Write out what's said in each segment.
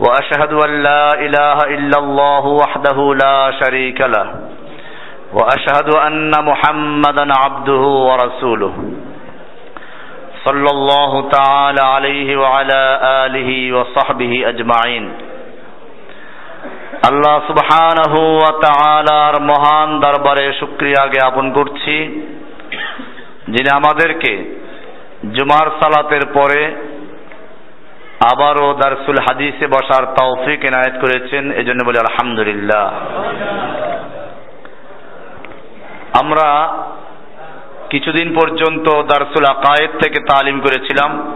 واشهد ان لا اله الا الله وحده لا شريك له واشهد ان محمدا عبده ورسوله صلى الله تعالى عليه وعلى اله وصحبه اجمعين আল্লাহ সুবহানাহু ওয়া তাআলার মহান দরবারে শুকরিয়া জ্ঞাপন করছি যিনি আমাদেরকে জুমার সালাতের পরে আবারও দারসুল হাদিসে বসার তৌফিক এনায়েত করেছেন, এজন্য বলি আলহামদুলিল্লাহ। আমরা কিছুদিন পর্যন্ত দারসুল আকায়েদ থেকে তালিম করেছিলাম।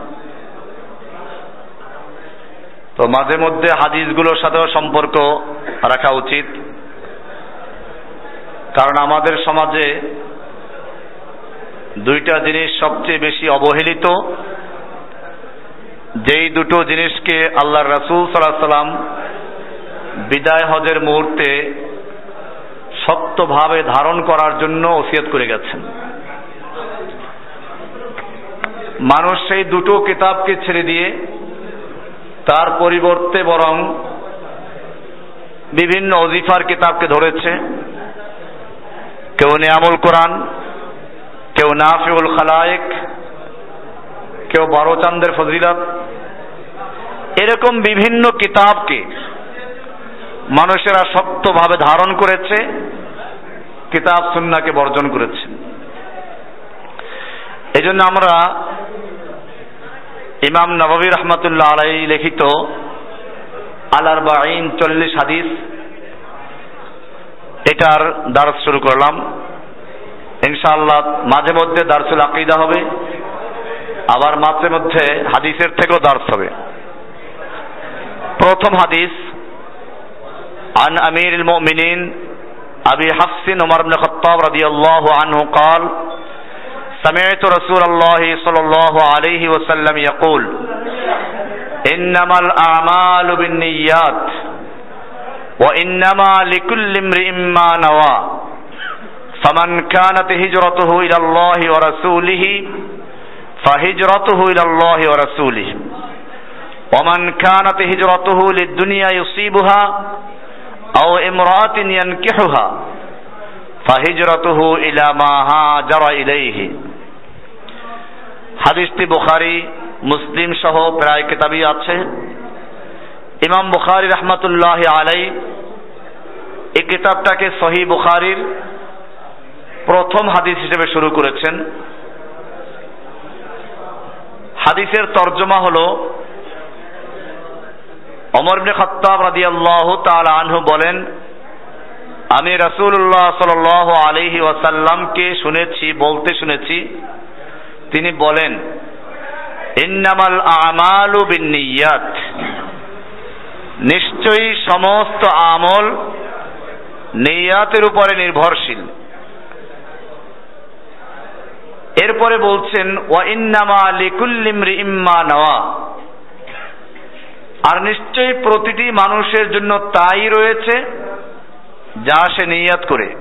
তো মাঝে মধ্যে হাদিসগুলোর সাথেও সম্পর্ক রাখা উচিত। কারণ আমাদের সমাজে দুইটা জিনিস সবচেয়ে বেশি অবহেলিত যেই দুটো জিনিসকে আল্লাহ রাসুল সাল্লাহ সাল্লাম বিদায় হজের মুহূর্তে শক্তভাবে ধারণ করার জন্য ওসিয়ত করে গেছেন। মানুষ সেই দুটো কিতাবকে ছেড়ে দিয়ে তার পরিবর্তে বরং বিভিন্ন অজিফার কিতাবকে ধরেছে। কেউ নিয়ামুল কোরআন, কেউ নাফিউল খালায়েক, কেউ বারো চান্দের ফজিলত এরকম বিভিন্ন কিতাবকে মানুষেরা শক্তভাবে ধারণ করেছে, কিতাব সুন্নাকে বর্জন করেছে। এই জন্য আমরা ইমাম নবী রহমতুল্লাহ আলাই লিখিত আলার বাইন চল্লিশ হাদিস, এটার দ্বারস শুরু করলাম। ইনশাআল্লাহ মাঝে মধ্যে দারসুল আকিদা হবে, আবার মাঝে মধ্যে হাদিসের থেকেও দার্স হবে। প্রথম হাদিস عن أمير المؤمنين أبي حفص عمر بن الخطاب رضي الله عنه قال سمعت رسول الله صلى الله عليه وسلم يقول إنما الأعمال بالنيات وإنما لكل امرئ ما نوى فمن كانت هجرته إلى الله ورسوله فهجرته إلى الله ورسوله ওমান কানাত হিজরতুহু লিদুনিয়া ইউসিবুহা আও ইমরাতিন ইয়ানকিহুহা ফাহিজরতুহু ইলা মা হাজারা ইলাইহি হাদিসটি বুখারি মুসলিম সহ প্রায় কিতাবই আছে। ইমাম বুখারি রহমাতুল্লাহ আলাই এই কিতাবটাকে সহি বুখারির প্রথম হাদিস হিসেবে শুরু করেছেন। হাদিসের তর্জমা হলো অমর ইবনে খাত্তাব রাদিয়াল্লাহু তাআলা আনহু বলেন, আমি রাসূলুল্লাহ সাল্লাল্লাহু আলাইহি ওয়াসাল্লামকে শুনেছি, বলতে শুনেছি। তিনি বলেন, ইন্নামাল আমালু বিন্নিয়াত। নিশ্চয়ই সমস্ত আমল নিয়াতের উপরে নির্ভরশীল। এরপরে বলছেন ওয়াইন্নামা লিকুল্লিমরি ইম্মা নওয়া। আর নিশ্চয়ই প্রতিটি মানুষের জন্য তাই রয়েছে যা সে নিয়াত করে।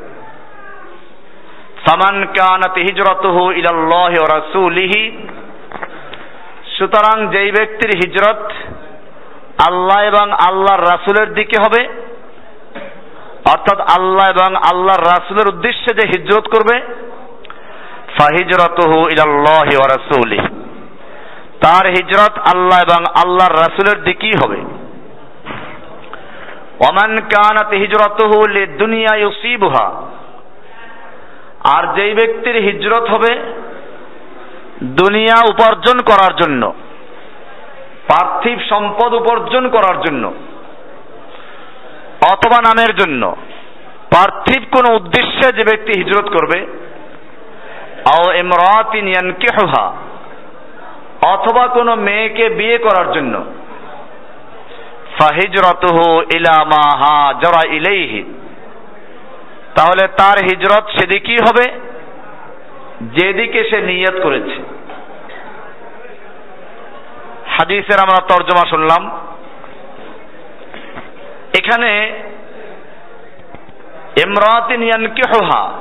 সামান কানাত হিজরতুহু ইলাল্লাহি ওয়া রাসূলিহি, সুতরাং যেই ব্যক্তির হিজরত আল্লাহ এবং আল্লাহর রাসূলের দিকে হবে, অর্থাৎ আল্লাহ এবং আল্লাহর রাসূলের উদ্দেশ্যে যে হিজরত করবে, ফাহিজরতুহু ইলাল্লাহি ওয়া রাসূলিহি। তার হিজরত আল্লাহ এবং আল্লাহর রাসুলের দিকেই হবে। ওমান কানাত হিজরতুহু লিদুনিয়া ইউসিবুহা। আর যেই ব্যক্তির হিজরত হবে দুনিয়া উপার্জন করার জন্য, পার্থিব সম্পদ উপার্জন করার জন্য, অথবা নামের জন্য, পার্থিব কোন উদ্দেশ্যে যে ব্যক্তি হিজরত করবে, আও ইমরাতিন ইয়ানকিহুহা। অথবা কোনো মেয়েকে বিয়ে করার জন্য। তাহলে তার হিজরত সেদিকেই হবে, যেদিকে সে নিয়ত করেছে। হাদিসের আমরা তর্জমা শুনলাম। এখানে ইমরাতিন ইয়ানকিহুহা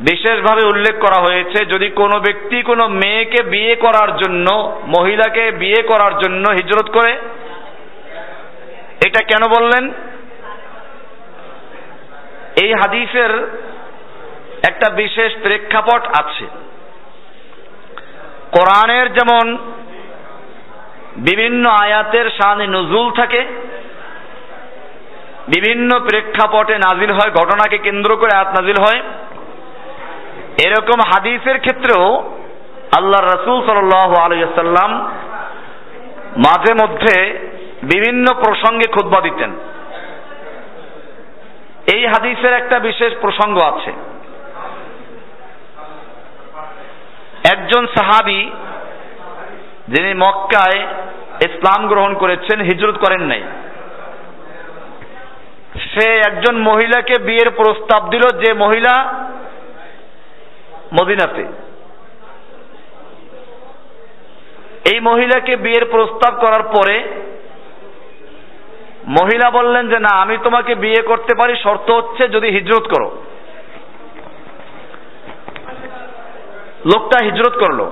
বিশেষভাবে উল্লেখ করা হয়েছে, যদি কোনো ব্যক্তি কোনো মেয়েকে বিয়ে করার জন্য, মহিলাকে বিয়ে করার জন্য হিজরত করে, এটা কেন বললেন? এই হাদিসের একটা বিশেষ প্রেক্ষাপট আছে। কোরআনের যেমন বিভিন্ন আয়াতের শানে নজুল থাকে, বিভিন্ন প্রেক্ষাপটে নাজিল হয়, ঘটনাকে কেন্দ্র করে আয়াত নাজিল হয় এরকম হাদিসের ক্ষেত্রেও আল্লাহ রসুল সাল্লাম মাঝে মধ্যে বিভিন্ন প্রসঙ্গে খুদ্া দিতেন। এই হাদিসের একটা বিশেষ প্রসঙ্গ আছে। একজন সাহাবি যিনি মক্কায় ইসলাম গ্রহণ করেছেন, হিজরত করেন নাই। সে একজন মহিলাকে বিয়ের প্রস্তাব দিল যে মহিলা মদিনাতে। এই মহিলাকে বিয়ের প্রস্তাব করার পরে মহিলা বললেন যে, না, আমি তোমাকে বিয়ে করতে পারি, শর্ত হচ্ছে যদি হিজরত করো। লোকটা হিজরত করল।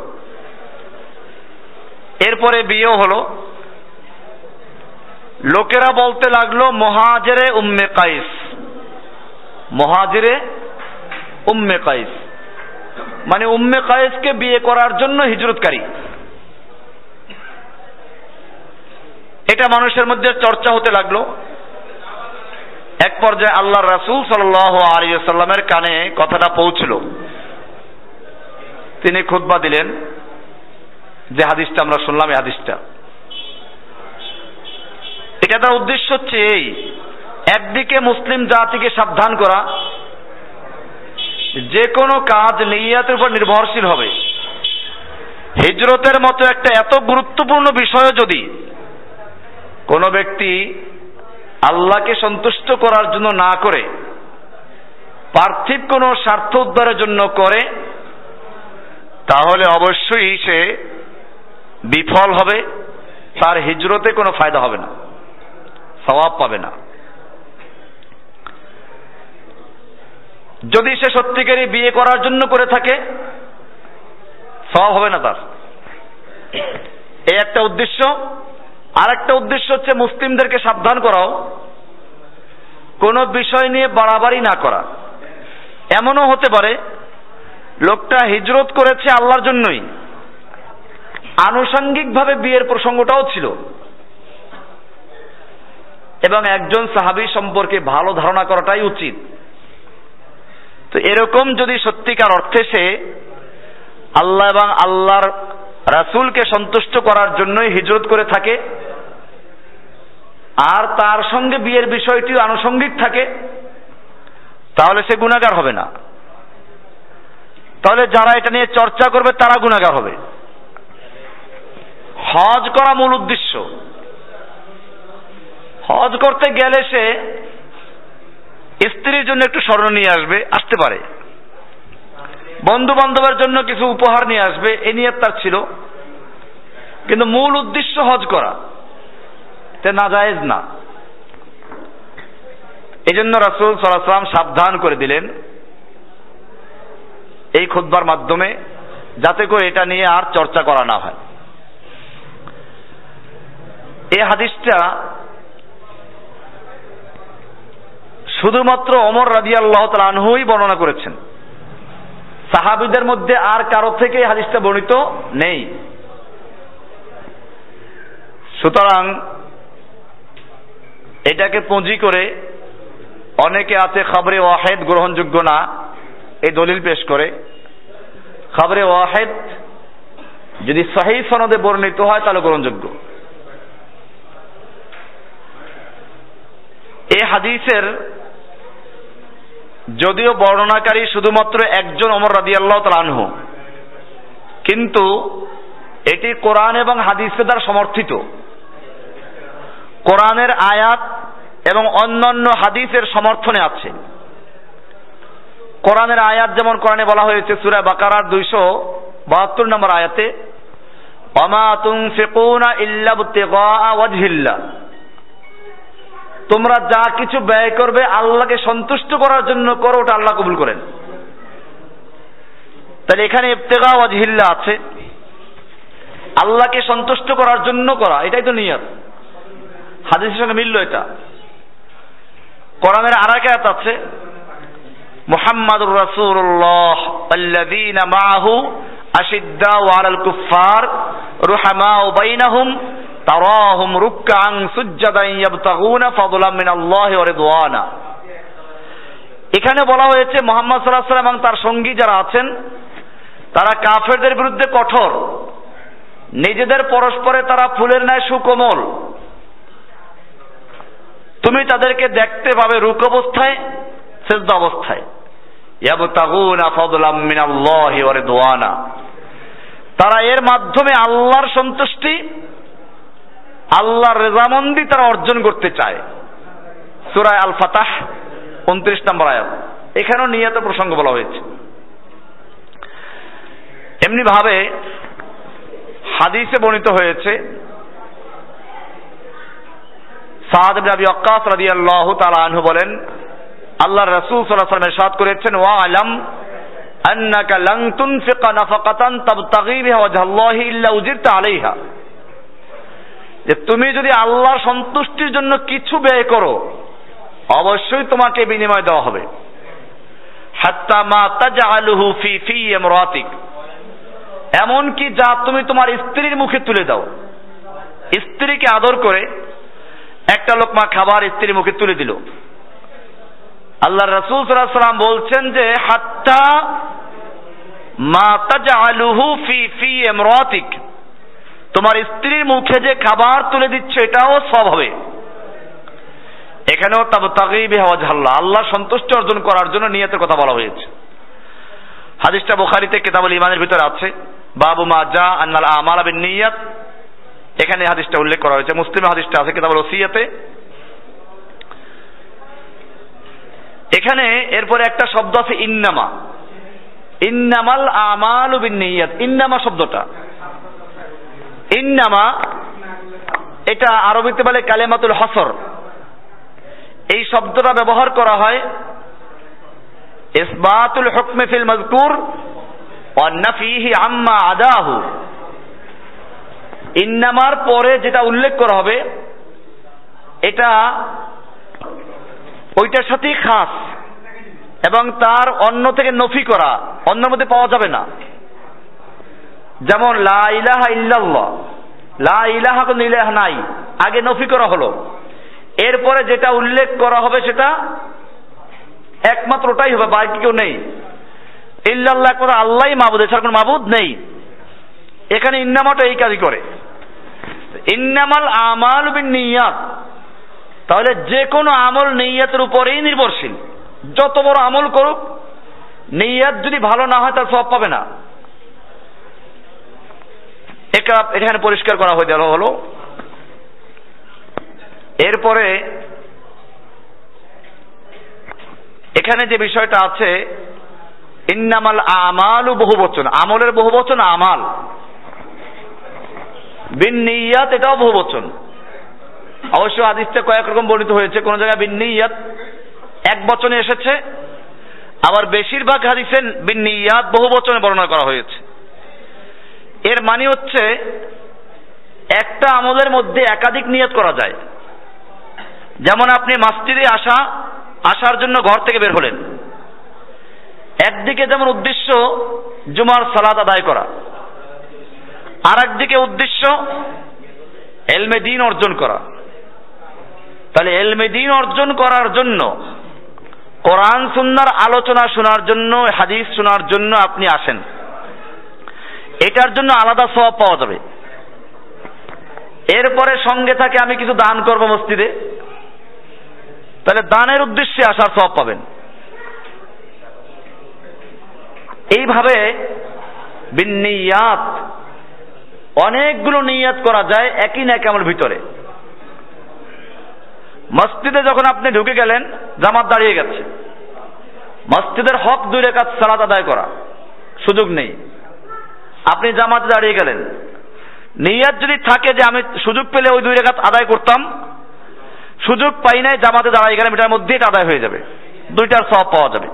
এরপরে বিয়ে হলো। লোকেরা বলতে লাগল, মহাজেরে উম্মে কাইস। মহাজেরে উম্মে কাইস। মানে উম্মে কায়েসকে বিয়ে করার জন্য হিজরতকারী। এটা মানুষের মধ্যে চর্চা হতে লাগল। এক পর্যায়ে আল্লাহ রাসুল সাল আলিয়াল্লামের কানে কথাটা পৌঁছল। তিনি খুতবা দিলেন যে হাদিসটা আমরা শুনলাম, এই হাদিসটা। এটা তার উদ্দেশ্য হচ্ছে এই, একদিকে মুসলিম জাতিকে সাবধান করা যে কোনো কাজ নিয়াতের উপর নির্ভরশীল হবে। হিজরতের মতো একটা এত গুরুত্বপূর্ণ বিষয় যদি কোনো ব্যক্তি আল্লাহকে সন্তুষ্ট করার জন্য না করে, পার্থিব কোনো স্বার্থ উদ্ধারের জন্য করে, তাহলে অবশ্যই সে বিফল হবে, তার হিজরতে কোনো ফায়দা হবে না সবাব পাবে না। যদি সে সত্যিকারই বিয়ে করার জন্য করে থাকে সব হবে না তার। এই একটা উদ্দেশ্য। আর একটা উদ্দেশ্য হচ্ছে মুসলিমদেরকে সাবধান করাও। কোন বিষয় নিয়ে বাড়াবাড়ি না করা। এমনও হতে পারে, লোকটা হিজরত করেছে আল্লাহর জন্যই। আনুষঙ্গিকভাবে বিয়ের প্রসঙ্গটাও ছিল। এবং একজন সাহাবি সম্পর্কে ভালো ধারণা করাটাই উচিত। তো এরকম যদি সত্যিকার অর্থে সে আল্লাহ এবং আল্লাহর রাসুলকে সন্তুষ্ট করার জন্যই হিজরত করে থাকে, আর তার সঙ্গে বিয়ের বিষয়টি আনুষঙ্গিক থাকে, তাহলে সে গুণাগার হবে না। তাহলে যারা এটা নিয়ে চর্চা করবে, তারা গুণাগার হবে। হজ করা মূল উদ্দেশ্য। হজ করতে গেলে সে স্ত্রীর জন্য একটু স্মরণ নিয়ে আসবে, আসতে পারে। বন্ধু বান্ধবের জন্য কিছু উপহার নিয়ে আসবে, এ নিয়ে তার ছিল। কিন্তু মূল উদ্দেশ্য হজ করা না জায়েজ না। এই জন্য রাসুল সাল্লাম সাবধান করে দিলেন এই খুদ্বার মাধ্যমে, যাতে করে এটা নিয়ে আর চর্চা করা না হয়। এই হাদিসটা শুধুমাত্র অমর রাজি আল্লাহ আনহুই বর্ণনা করেছেন। সাহাবিদের মধ্যে আর কারও থেকে হাদিসটা বর্ণিত নেই। সুতরাং এটাকে পুঁজি করে অনেকে আছে খাবরে ওয়াহেদ গ্রহণযোগ্য না এই দলিল পেশ করে। খাবরে ওয়াহেদ যদি সহি সনদে বর্ণিত হয় তাহলে গ্রহণযোগ্য। এই হাদিসের যদিও বর্ণনাকারী শুধুমাত্র একজন অমর রাদি আল্লাহ আনহু। কিন্তু এটি কোরআন এবং হাদিসের দ্বারা সমর্থিত। কোরআনের আয়াত এবং অন্যান্য হাদিসের সমর্থনে আছে। কোরআনের আয়াত যেমন কোরআনে বলা হয়েছে সুরা বাকারার দুইশো বাহাত্তর নম্বর আয়াতে অমা তুনফিকুনা ইল্লা বুতিগা ওয়াজহিল্লাহ। তোমরা যা কিছু ব্যয় করবে আল্লাহকে সন্তুষ্ট করার জন্য করো, ওটা আল্লাহ কবুল করেন। তাহলে এখানে ইবতেগা ওয়াজহিল্লা আছে। আল্লাহকে সন্তুষ্ট করার জন্য করা, এটাই তো নিয়ত। হাদিসের সঙ্গে মিলল এটা। কোরআনের আর এক আছে, মুহাম্মাদুর রাসূলুল্লাহ আল্লাযীনা মাআহু আশিদ্দাউ আলাল কুফফার রুহামাউ বাইনাহুম তারাহুম রুকআন সুজ্জাদান ইয়াবতাগুনা ফাদলাম মিনাল্লাহি ওয়া রিদওয়ানা। এখানে বলা হয়েছে মোহাম্মদ সাল্লাহ সাল্লাম এবং তার সঙ্গী যারা আছেন, তারা কাফেরদের বিরুদ্ধে কঠোর। নিজেদের পরস্পরে তারা ফুলের ন্যায় সুকোমল। তুমি তাদেরকে দেখতে পাবে রুক অবস্থায় সেদ্ধ অবস্থায়। ইয়াবতাগুনা ফাদলাম মিনাল্লাহি ওয়া রিদওয়ানা। তারা এর মাধ্যমে আল্লাহর সন্তুষ্টি আল্লাহর রেজামন্দি তারা অর্জন করতে চায়। সুরায় আল ফাতাহ উনত্রিশ নম্বর আয়াত। এখানেও নিয়ত প্রসঙ্গ বলা হয়েছে। এমনি ভাবে হাদিসে বর্ণিত হয়েছে, সাদ ইবনে আবি ওয়াক্কাস রাদিয়াল্লাহু তাআলা আনহু বলেন আল্লাহ রাসূল ওয়াসাল্লাম করেছেন ওয়া আলাম লান তুনফিকা নাফাকাতান তাবতাগি বিহা ওয়াজহাল্লাহি ইল্লা উজিরতা আলাইহা। যে তুমি যদি আল্লাহর সন্তুষ্টির জন্য কিছু ব্যয় করো, অবশ্যই তোমাকে বিনিময় দেওয়া হবে। হাত্তা মা তাজআলুহু ফি ফি ইমরাতিক। এমন কি যা তুমি তোমার স্ত্রীর মুখে তুলে দাও। স্ত্রীকে আদর করে একটা লোক মা খাবার স্ত্রীর মুখে তুলে দিল। আল্লাহ রসুল সাল্লাম বলছেন যে, হাত্তা মা তাজআলুহু ফি ফি ইমরাতিক। তোমার স্ত্রীর মুখে যে খাবার তুলে দিচ্ছে, এটাও সব হবে। এখানেও তাব তাগিবে ওয়াজহাল্লাহ আল্লাহ সন্তুষ্টি অর্জন করার জন্য নিয়তের কথা বলা হয়েছে। হাদিসটা বুখারীতে কিতাবুল ইমানের ভিতরে আছে। বাবু মা যা আন্নাল আমাল বিন নিয়াত। এখানে হাদিসটা উল্লেখ করা হয়েছে। মুসলিম হাদিসটা আছে কিতাবুল ওসিয়াতে। এখানে এরপরে একটা শব্দ আছে ইন্নামা। ইন্নামাল আমাল বিন নিয়াত। ইন্নামা শব্দটা। ইন্নামা, এটা আরবিতে বলে কালেমাতুল হসর। এই শব্দটা ব্যবহার করা হয় ইসবাতুল হুকমে ফিল মজকুর অন্নাফিহি আম্মা আদাহু। ইন্নামার পরে যেটা উল্লেখ করা হবে, এটা ওইটার সাথেই খাস এবং তার অন্য থেকে নফি করা, অন্যের মধ্যে পাওয়া যাবে না। যেমন, লা ইলাহা ইল্লাল্লাহ। লা ইলাহা কোন ইলাহ নাই। আগে নফি করা হলো। এরপরে যেটা উল্লেখ করা হবে সেটা একমাত্র ওটাই হবে, বাকি কেউ নেই। ইল্লাল্লাহ করে আল্লাহই মাবুদ, এছাড়া কোনো মাবুদ নেই। এখানে ইন্নামাটা এই কাজই করে। ইন্নামাল আমাল বিন নিয়াত। তাহলে যে কোনো আমল নিয়াতের উপরেই নির্ভরশীল। যত বড় আমল করুক, নিয়াত যদি ভালো না হয়, তার সব পাবে না। এটা এখানে পরিষ্কার করা হয়ে গেল হলো। এরপরে এখানে যে বিষয়টা আছে, ইন্নামাল আমালু বহু বচন। আমলের বহু বচন, আমাল। বিন নিয়াত এটাও বহু বচন। অবশ্য আদিসটা কয়েক রকম বর্ণিত হয়েছে। কোন জায়গায় বিন এক বচনে এসেছে, আবার বেশিরভাগ হাদিসে বিন নিয়াত বহু বচনে বর্ণনা করা হয়েছে। এর মানে হচ্ছে একটা আমলের মধ্যে একাধিক নিয়ত করা যায়। যেমন আপনি মাসজিদে আসা, আসার জন্য ঘর থেকে বের হলেন। একদিকে যেমন উদ্দেশ্য জুমার সালাদ আদায় করা আর একদিকে উদ্দেশ্য এলমে দিন অর্জন করা। তাহলে এলমে দিন অর্জন করার জন্য, কোরআন, সুন্নার আলোচনা শোনার জন্য, হাদিস শোনার জন্য আপনি আসেন। এটার জন্য আলাদা সব পাওয়া যাবে। এরপরে সঙ্গে থাকে আমি কিছু দান করব মসজিদে। তাহলে দানের উদ্দেশ্যে আসার সব পাবেন। এইভাবে বিনিয়াত অনেকগুলো নিয়াত করা যায় একই না কেমন ভিতরে। মসজিদে যখন আপনি ঢুকে গেলেন, জামাত দাঁড়িয়ে গেছে। মসজিদের হক দুই রেখাত সালাত আদায় করা, সুযোগ নেই। আপনি জামাতে দাঁড়িয়ে গেলেন। নিয়াত যদি থাকে যে আমি সুযোগ পেলে ওই দুই রেখাত আদায় করতাম, সুযোগ পাই নাই, জামাতে দাঁড়াই গেলাম, এটার মধ্যেই এটা আদায় হয়ে যাবে। দুইটার সব পাওয়া যাবে।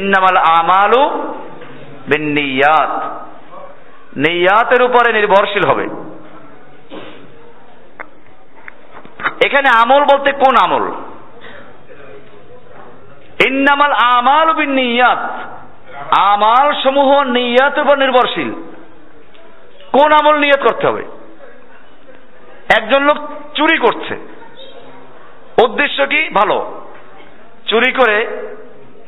ইন্নামাল আমালু বিন্নিয়াত। নিয়াতের উপরে নির্ভরশীল হবে। এখানে আমল বলতে কোন আমল? ইন্নামাল আমাল বিন নিয়াত আমাল সমূহ নিয়াতের উপর নির্ভরশীল। কোন আমল নিয়ত করতে হবে? একজন লোক চুরি করছে। উদ্দেশ্য কি? ভালো। চুরি করে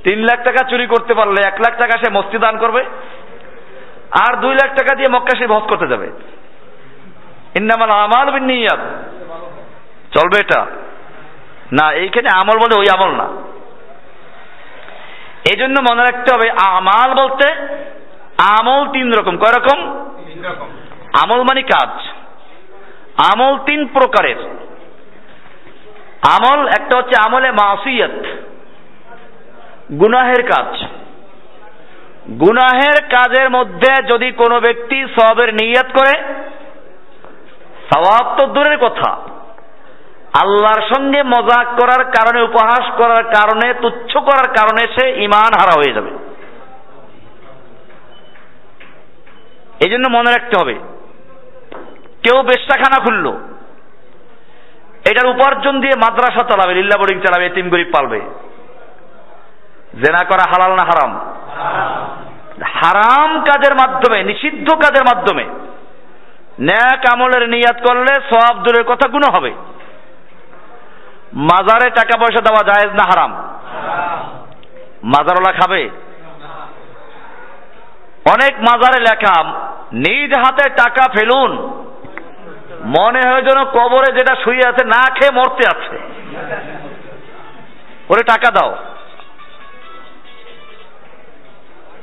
তিন লাখ টাকা চুরি করতে পারলে এক লাখ টাকা সে মস্তি দান করবে, আর দুই লাখ টাকা দিয়ে মক্কা সে ভস করতে যাবে। ইন্নামাল আমাল বিন নিয়াত। চলবে এটা। না, এইখানে আমল বলে ওই আমল না। এই জন্য মনে রাখতে হবে, আমাল বলতে আমল তিন রকম। কয় রকম? আমল মানে কাজ। আমল তিন প্রকারের। আমল একটা হচ্ছে আমলে মাসিয়ত, গুনাহের কাজ। গুনাহের কাজের মধ্যে যদি কোনো ব্যক্তি সবের নিয়ত করে, সওয়াব তো দূরের কথা। আল্লাহর সঙ্গে মজাক করার কারণে, উপহাস করার কারণে, তুচ্ছ করার কারণে সে ইমান হারা হয়ে যাবে। এই জন্য মনে রাখতে হবে, কেউ বেশ্যাখানা খুলল, এটার উপার্জন দিয়ে মাদ্রাসা চালাবে, লিল্লা বোর্ডিং চালাবে তিন গরিব পালবে। জেনা করা হালাল না হারাম? হারাম কাজের মাধ্যমে, নিষিদ্ধ কাজের মাধ্যমে, ন্যাক আমলের নিয়াত করলে সব দূরের কথা গুণ হবে। মাজারে টাকা পয়সা দেওয়া জায়েজ না হারাম? মাজারওয়ালা খাবে? অনেক মাজারে লেখা, নিজ হাতে টাকা ফেলুন, মনে হয় যেন কবরে যেটা শুয়ে আছে, না খেয়ে মরতে আছে। ওরে টাকা দাও।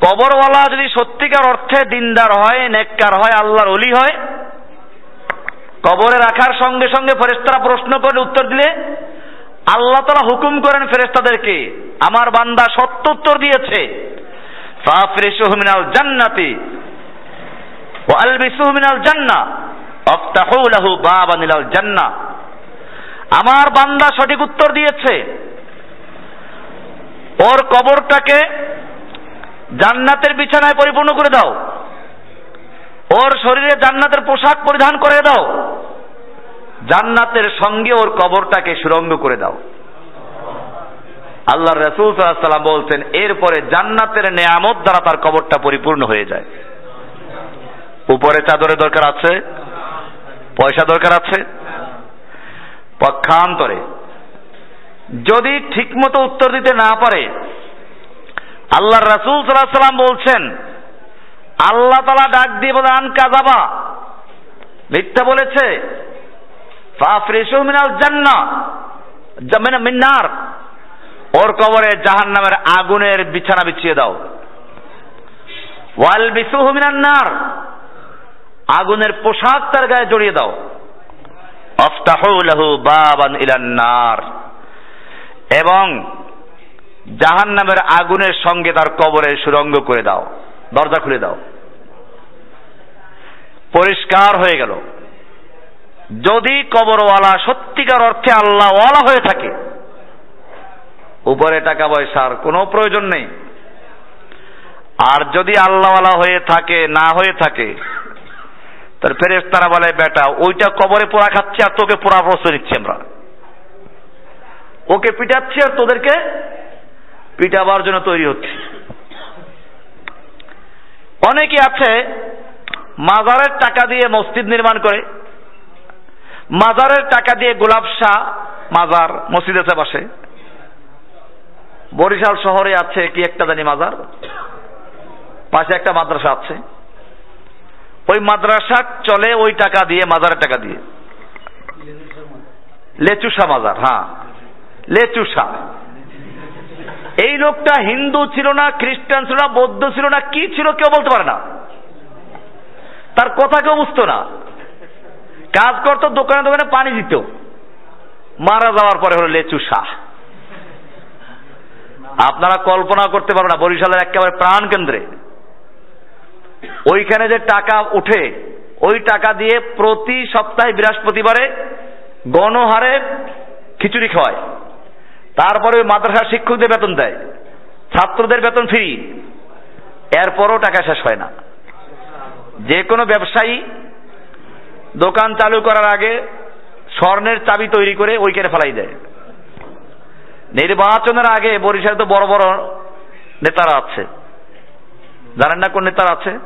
কবরওয়ালা যদি সত্যিকার অর্থে দিনদার হয়, নেককার হয়, আল্লাহর অলি হয়, কবরে রাখার সঙ্গে সঙ্গে ফেরেস্তারা প্রশ্ন করে উত্তর দিলে আল্লাহ তালা হুকুম করেন ফেরেস্তাদেরকে আমার বান্দা সত্য উত্তর দিয়েছে। জান্নাতি লাহু আমার বান্দা সঠিক উত্তর দিয়েছে। ওর কবরটাকে জান্নাতের বিছানায় পরিপূর্ণ করে দাও। ওর শরীরে জান্নাতের পোশাক পরিধান করে দাও। জান্নাতের সঙ্গে ওর কবরটাকে সুরঙ্গ করে দাও। আল্লাহ রসুল সাল্লাম বলছেন, এরপরে জান্নাতের নেয়ামত দ্বারা তার কবরটা পরিপূর্ণ হয়ে যায়। উপরে চাদরের দরকার আছে? পয়সা দরকার আছে? পক্ষান্তরে। যদি ঠিকমতো উত্তর দিতে না পারে আল্লাহ রাসুল সাল্লাম বলছেন, আল্লাহ তালা ডাক দিয়ে বলে আন কাজাবা মিথ্যা বলেছে। মিন্নার। ওর কবরে জাহান নামের আগুনের বিছানা বিছিয়ে দাও। ওয়াল বিসুহু মিনান নার। আগুনের পোশাক তার গায়ে জড়িয়ে দাও। অফতাহু লাহু বাবান এবং জাহান নামের আগুনের সঙ্গে তার কবরে সুরঙ্গ করে দাও। দরজা খুলে দাও। পরিষ্কার হয়ে গেল। যদি কবরওয়ালা সত্যিকার অর্থে আল্লাহ ওয়ালা হয়ে থাকে, উপরে টাকা পয়সার কোনো প্রয়োজন নেই। আর যদি আল্লাহওয়ালা হয়ে থাকে, না হয়ে থাকে তার ফেরেস তারা বলে, বেটা, ওইটা কবরে পোড়া খাচ্ছে আর তোকে পোড়া প্রশ্রয় দিচ্ছি আমরা। ওকে পিটাচ্ছি আর তোদেরকে পিটাবার জন্য তৈরি হচ্ছে। অনেকে আছে, মাজারের টাকা দিয়ে মসজিদ নির্মাণ করে মাজারের টাকা দিয়ে গোলাপ শাহ মাজার মসজিদেতে বসে। বরিশাল শহরে আছে কি একটা জানি মাজার? পাশে একটা মাদ্রাসা আছে। ওই মাদ্রাসা চলে ওই টাকা দিয়ে, মাজারের টাকা দিয়ে। লেচুসা মাজার হ্যাঁ। লেচুসা এই লোকটা হিন্দু ছিল না, খ্রিস্টান ছিল না, বৌদ্ধ ছিল না, কি ছিল কেউ বলতে পারে না। তার কথা কেউ বুঝতো না। কাজ করতো, দোকানে দোকানে পানি দিত। মারা যাওয়ার পরে হলো লেচু শাহ। আপনারা কল্পনা করতে পারবেন না, বরিশালের একেবারে প্রাণ কেন্দ্রে। ওইখানে যে টাকা উঠে, ওই টাকা দিয়ে প্রতি সপ্তাহে বৃহস্পতিবারে গণহারে খিচুড়ি খাওয়ায়। তারপরে ওই মাদ্রাসার শিক্ষকদের বেতন দেয়, ছাত্রদের বেতন ফ্রি। এরপরও টাকা শেষ হয় না। যে কোনো ব্যবসায়ী দোকান চালু করার আগে স্বর্ণের চাবি তৈরি করে ওইখানে ফেলাই দেয়। নির্বাচনের আগে বরিশালে তো বড় বড় নেতারা আছে। জানেন না কোন নেতারা আছে?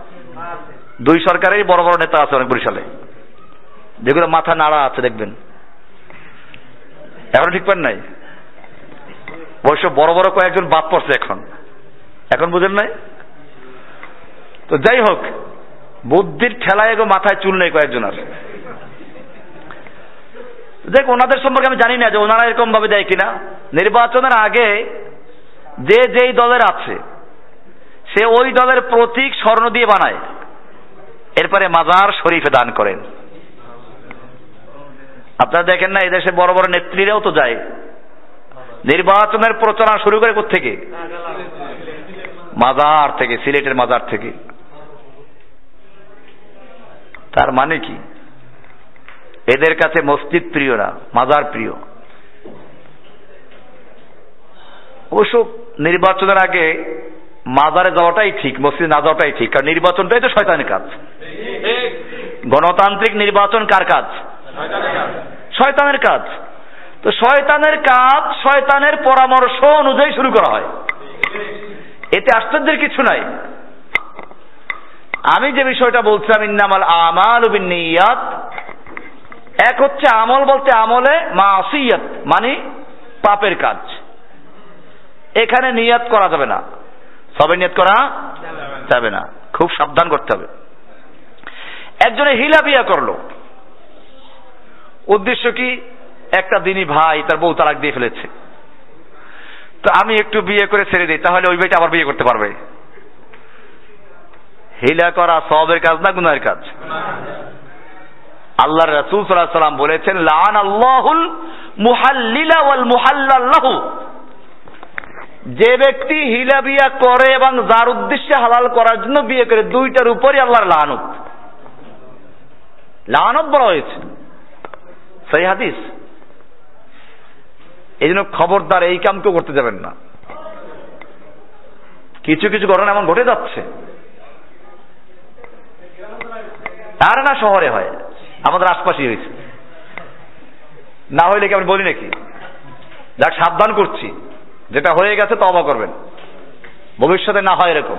দুই সরকারেরই বড় বড় নেতা আছে অনেক বরিশালে। যেগুলো মাথা নাড়া আছে, দেখবেন। এখন ঠিক পান নাই? অবশ্য বড় বড় কয়েকজন বাদ পড়ছে এখন। এখন বুঝেন নাই? তো যাই হোক বুদ্ধির ঠেলায় এগো মাথায় চুল নেই কয়েকজন আর দেখ, ওনাদের সম্পর্কে আমি জানি না যে ওনারা এরকম ভাবে দেয় কিনা। নির্বাচনের আগে যে যেই দলের আছে, সে ওই দলের প্রতীক স্বর্ণ দিয়ে বানায়। এরপরে মাজার শরীফে দান করেন। আপনারা দেখেন না, এদেশে বড় বড় নেত্রীরাও তো যায়। নির্বাচনের প্রচারণা শুরু করে থেকে মাজার থেকে, সিলেটের মাজার থেকে। তার মানে কি? এদের কাছে মসজিদ প্রিয় না, মাজার প্রিয়। অবশ্য নির্বাচনের আগে মাজারে যাওয়াটাই ঠিক, মসজিদ না যাওয়াটাই ঠিক, কারণ নির্বাচনটাই তো শয়তানের কাজ। গণতান্ত্রিক নির্বাচন কার কাজ? শয়তানের কাজ। তো শয়তানের কাজ, শয়তানের পরামর্শ অনুযায়ী শুরু করা হয়। এতে আশ্চর্যের কিছু নাই। আমি যে বিষয়টা বলছিলাম, ইন্নামাল আমাল নিয়াত এক হচ্ছে আমল বলতে আমলে মাসিয়াত মানে পাপের কাজ। এখানে নিয়াত করা যাবে না। সবে নিয়াত করা যাবে না। খুব সাবধান করতে হবে। একজনে হিলা বিয়া করল। উদ্দেশ্য কি? একটা দিনই ভাই তার বউ তালাক দিয়ে ফেলেছে। তো আমি একটু বিয়ে করে ছেড়ে দিই, তাহলে ওই ভাইটা আবার বিয়ে করতে পারবে। হিলা করা, সবের কাজ না গুনার কাজ? আল্লাহ রাসূল বলেছেন লান আল্লাহুল মুহাল্লিলা ওয়াল মুহাল্লাল্লাহু। যে ব্যক্তি হিলা বিয়া করে এবং যার উদ্দেশ্যে হালাল করার জন্য বিয়ে করে, দুইটার উপরই আল্লাহর লানত। লানত বলা হয়েছে। সেই হাদিস। এই জন্য খবরদার এই কাম কেউ করতে যাবেন না। কিছু কিছু ঘটনা এমন ঘটে যাচ্ছে। আর না শহরে হয়? আমাদের আশপাশেই হয়েছে। না হইলে কি আমি বলি নাকি? যাক, সাবধান করছি। যেটা হয়ে গেছে তবা করবেন। ভবিষ্যতে না হয় এরকম।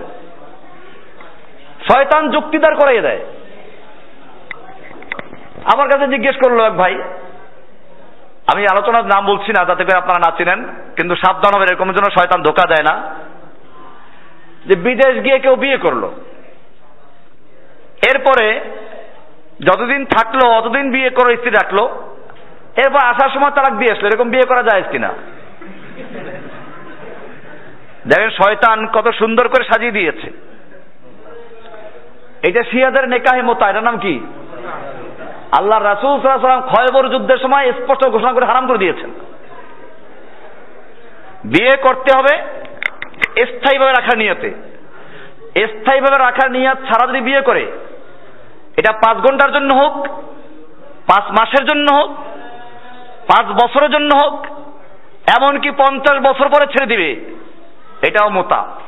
শয়তান যুক্তিদার করাই দেয়। আমার কাছে জিজ্ঞেস করল এক ভাই, আমি আলোচনার নাম বলছি না, যাতে করে আপনারা না চিনেন, কিন্তু সাবধান হবে, এরকম জন্য শয়তান ধোকা দেয় না। যে বিদেশ গিয়ে কেউ বিয়ে করল। এরপরে যতদিন থাকল, অতদিন বিয়ে করে স্ত্রী রাখল, এরপর আসার সময় তালাক দিয়ে আসলো, এরকম বিয়ে করা যায় কিনা? দেখেন, শয়তান কত সুন্দর করে সাজিয়ে দিয়েছে। এটা শিয়াদের নেকাহে মোতা, এটার নাম কি? আল্লাহ রাসুল সাল্লাম খয়বর যুদ্ধের সময় স্পষ্ট ঘোষণা করে হারাম করে দিয়েছেন। বিয়ে করতে হবে স্থায়ীভাবে রাখার নিয়তে। স্থায়ীভাবে রাখার নিয়ত ছাড়া যদি বিয়ে করে এটা পাঁচ ঘণ্টার জন্য হোক, পাঁচ মাসের জন্য হোক, পাঁচ বছরের জন্য হোক, এমনকি পঞ্চাশ বছর পরে ছেড়ে দিবে। এটাও মোতা।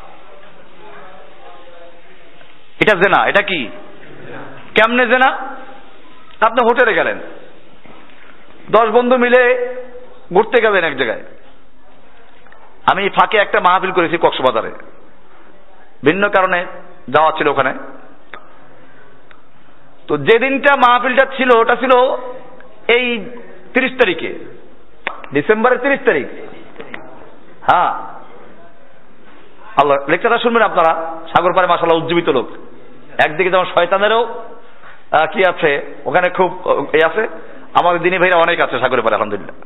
এটা জেনা, এটা কি? কেমনে জেনা? আপনি হোটেলে গেলেন। দশ বন্ধু মিলে ঘুরতে গেলেন এক জায়গায়। আমি ফাঁকে একটা মাহফিল করেছি কক্সবাজারে। ভিন্ন কারণে যাওয়া ছিল ওখানে। তো যেদিনটা মাহফিলটা ছিল, ওটা ছিল এই তিরিশ তারিখে। ডিসেম্বরের তিরিশ তারিখ। হ্যাঁ। আল্লাহ, লেকচারটা শুনবেন আপনারা? সাগর পারে মাসাল্লাহ উজ্জীবিত লোক। একদিকে যেমন শয়তানেরও কি আছে? ওখানে খুব এ আছে। আমাদের দিনী ভাইরা অনেক আছে সাগর পারে আলহামদুলিল্লাহ।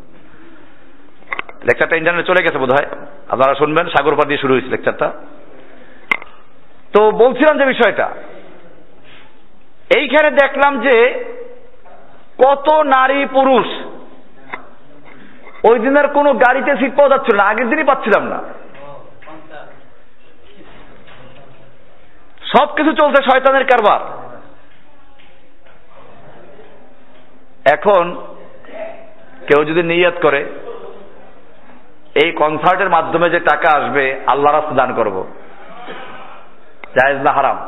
লেকচারটা ইন্টারনেট চলে গেছে বোধ হয় আপনারা শুনবেন, সাগর পার দিয়ে শুরু হয়েছে লেকচারটা। তো বলছিলাম যে বিষয়টা এইখানে দেখলাম যে কত নারী পুরুষ। ওই দিনের কোনো গাড়িতে সিট পাওয়া যাচ্ছিল না, আগের দিনই পাচ্ছিলাম না। সব কিছু চলছে শয়তানের কারবার। এখন কেউ যদি নিয়াত করে, এই কনসার্টের মাধ্যমে যে টাকা আসবে আল্লাহ রাস্তা দান করব। জায়েজ না হারাম।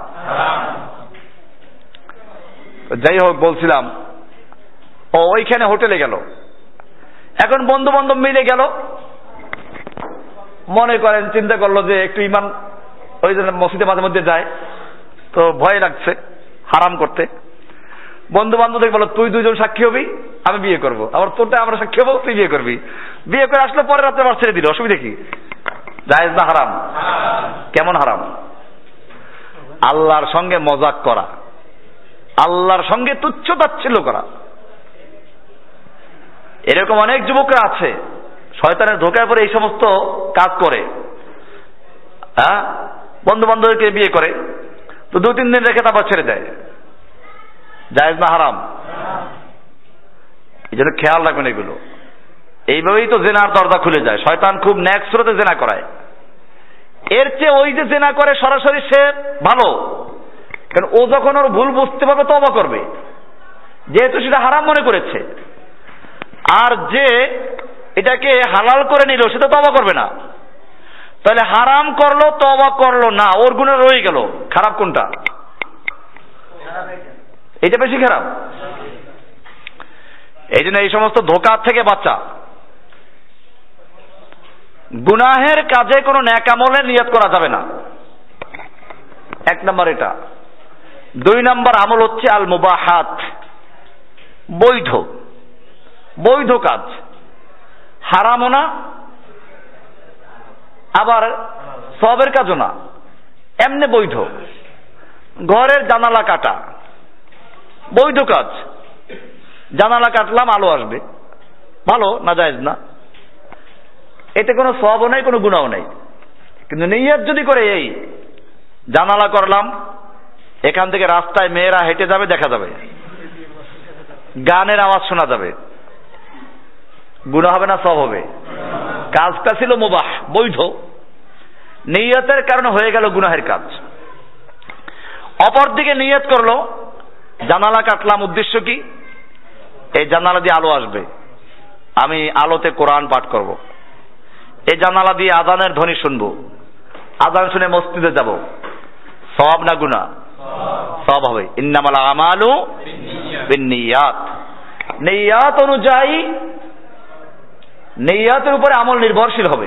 যাই হোক বলছিলাম। ও, ওইখানে হোটেলে গেল। এখন বন্ধু বান্ধব মিলে গেল। মনে করেন, চিন্তা করল যে একটু ইমান ওই জন্য মসজিদে মাঝে মধ্যে যায়। তো ভয় লাগছে, হারাম করতে। বন্ধু বান্ধবদের বলো তুই দুইজন সাক্ষী হবি, আমি বিয়ে করব। আবার, তোরটা আমরা সাক্ষী হব, তুই বিয়ে করবি। বিয়ে করে আসলে পরে রাত্রে আবার ছেড়ে দিল। অসুবিধা কি? জায়েজ না হারাম? কেমন হারাম? আল্লাহর সঙ্গে মজাক করা। আল্লাহর সঙ্গে তুচ্ছ তাচ্ছিল্য করা। এরকম অনেক যুবকরা আছে, শয়তানের ধোকায় পরে এই সমস্ত কাজ করে। হ্যাঁ? বন্ধু বান্ধবকে বিয়ে করে, তো দু তিন দিন রেখে তারপর ছেড়ে দেয়। জায়েজ না হারাম? এই জন্য খেয়াল রাখবেন এগুলো। এইভাবেই তো জেনার দরজা খুলে যায়। শয়তান খুব ন্যাক স্রোতে জেনা করায়। এর চেয়ে ওই যে জেনা করে সরাসরি সে ভালো। কারণ ও যখন ওর ভুল বুঝতে পারবে তবা করবে। যেহেতু সেটা হারাম মনে করেছে। আর যে এটাকে হালাল করে নিল সেটা তবা করবে না। তাহলে হারাম করল তবা করল না, ওর গুণে রয়ে গেল। খারাপ কোনটা? এটা বেশি খারাপ। এই জন্য এই সমস্ত ধোকার থেকে বাচ্চা গুনাহের কাজে কোনো ন্যাকামলে নিয়ত করা যাবে না। এক নম্বর এটা। দুই নম্বর আমল হচ্ছে আল মুবাহাত বৈধ। বৈধ কাজ। হারামও না, আবার সবের কাজও না। এমনি বৈধ। ঘরের জানালা কাটা। বৈধ কাজ। জানালা কাটলাম, আলো আসবে। ভালো না জায়েজ না। এতে কোনো সবও নাই, কোনো গুণাও নাই। কিন্তু নিয়ত যদি করে এই, জানালা করলাম এখান থেকে রাস্তায় মেয়েরা হেঁটে যাবে, দেখা যাবে। গানের আওয়াজ শোনা যাবে। গুণা হবে না, সব হবে। কাজটা ছিল মোবাহ, বৈধ। নিয়তের কারণে হয়ে গেল গুনাহের কাজ। অপরদিকে নিয়ত করল, জানালা কাটলাম, উদ্দেশ্য কি? এই জানালা দিয়ে আলো আসবে। আমি আলোতে কোরআন পাঠ করব। এই জানালা দিয়ে আজানের ধ্বনি শুনব। আজান শুনে মসজিদে যাব। সব না গুনা সব হবে। ইন্নামাল আমালু বিন্নিয়াত। নিয়াত অনুযায়ী নিয়াতের উপরে আমল নির্ভরশীল হবে।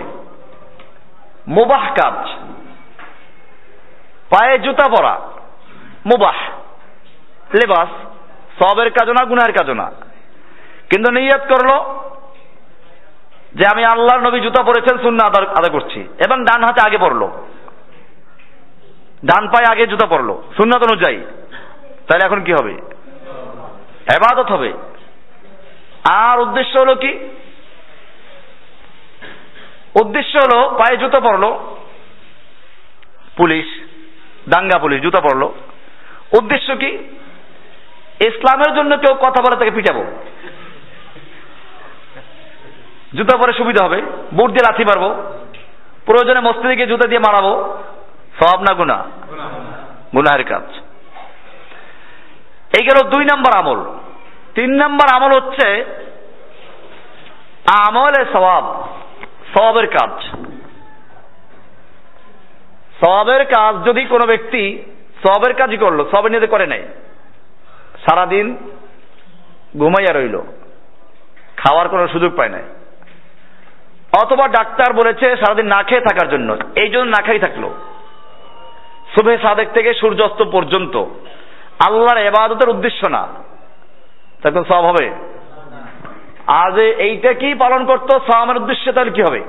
মুবাহ কাজ। পায়ে জুতা পরা। মুবাহ। লেবাস। সবের কাজ না গুনার কাজ না কিন্তু নিয়ত করল যে আমি আল্লাহর নবী জুতা পরেছেন শূন্য আদায় করছি। এবং ডান হাতে আগে পড়ল। ডান পায়ে আগে জুতা পরলো। সুন্নাত অনুযায়ী। তাহলে এখন কি হবে? এবাদত হবে। আর উদ্দেশ্য হলো কি? উদ্দেশ্য হলো পায়ে জুতো পরলো। পুলিশ, দাঙ্গা পুলিশ, জুতা পরলো। উদ্দেশ্য কি? ইসলামের জন্য কেউ কথা বলে তাকে পিটাবো। জুতা পরে সুবিধা হবে। বুট দিয়ে লাথি মারবো। প্রয়োজনে মস্তিদিকে জুতা দিয়ে মারাবো। সব না গুণা গুনাহের কাজ। এই গেল দুই নম্বর আমল। তিন নম্বর আমল হচ্ছে আমলে সবাব সবের কাজ। সবের কাজ যদি কোনো ব্যক্তি সবের কাজই করল সবের নিয়ে করে নাই, সারাদিন ঘুমাইয়া রইল, খাওয়ার কোনো সুযোগ পায় নাই, অথবা ডাক্তার বলেছে সারাদিন না খেয়ে থাকার জন্য, এই জন্য না খাই থাকল শুভে সাদেক থেকে সূর্যাস্ত পর্যন্ত। আল্লাহর এবাদতের উদ্দেশ্য না। তখন সব হবে। আজ এইটা কি পালন করতো সামের উদ্দেশ্যে তাহলে কি হবে?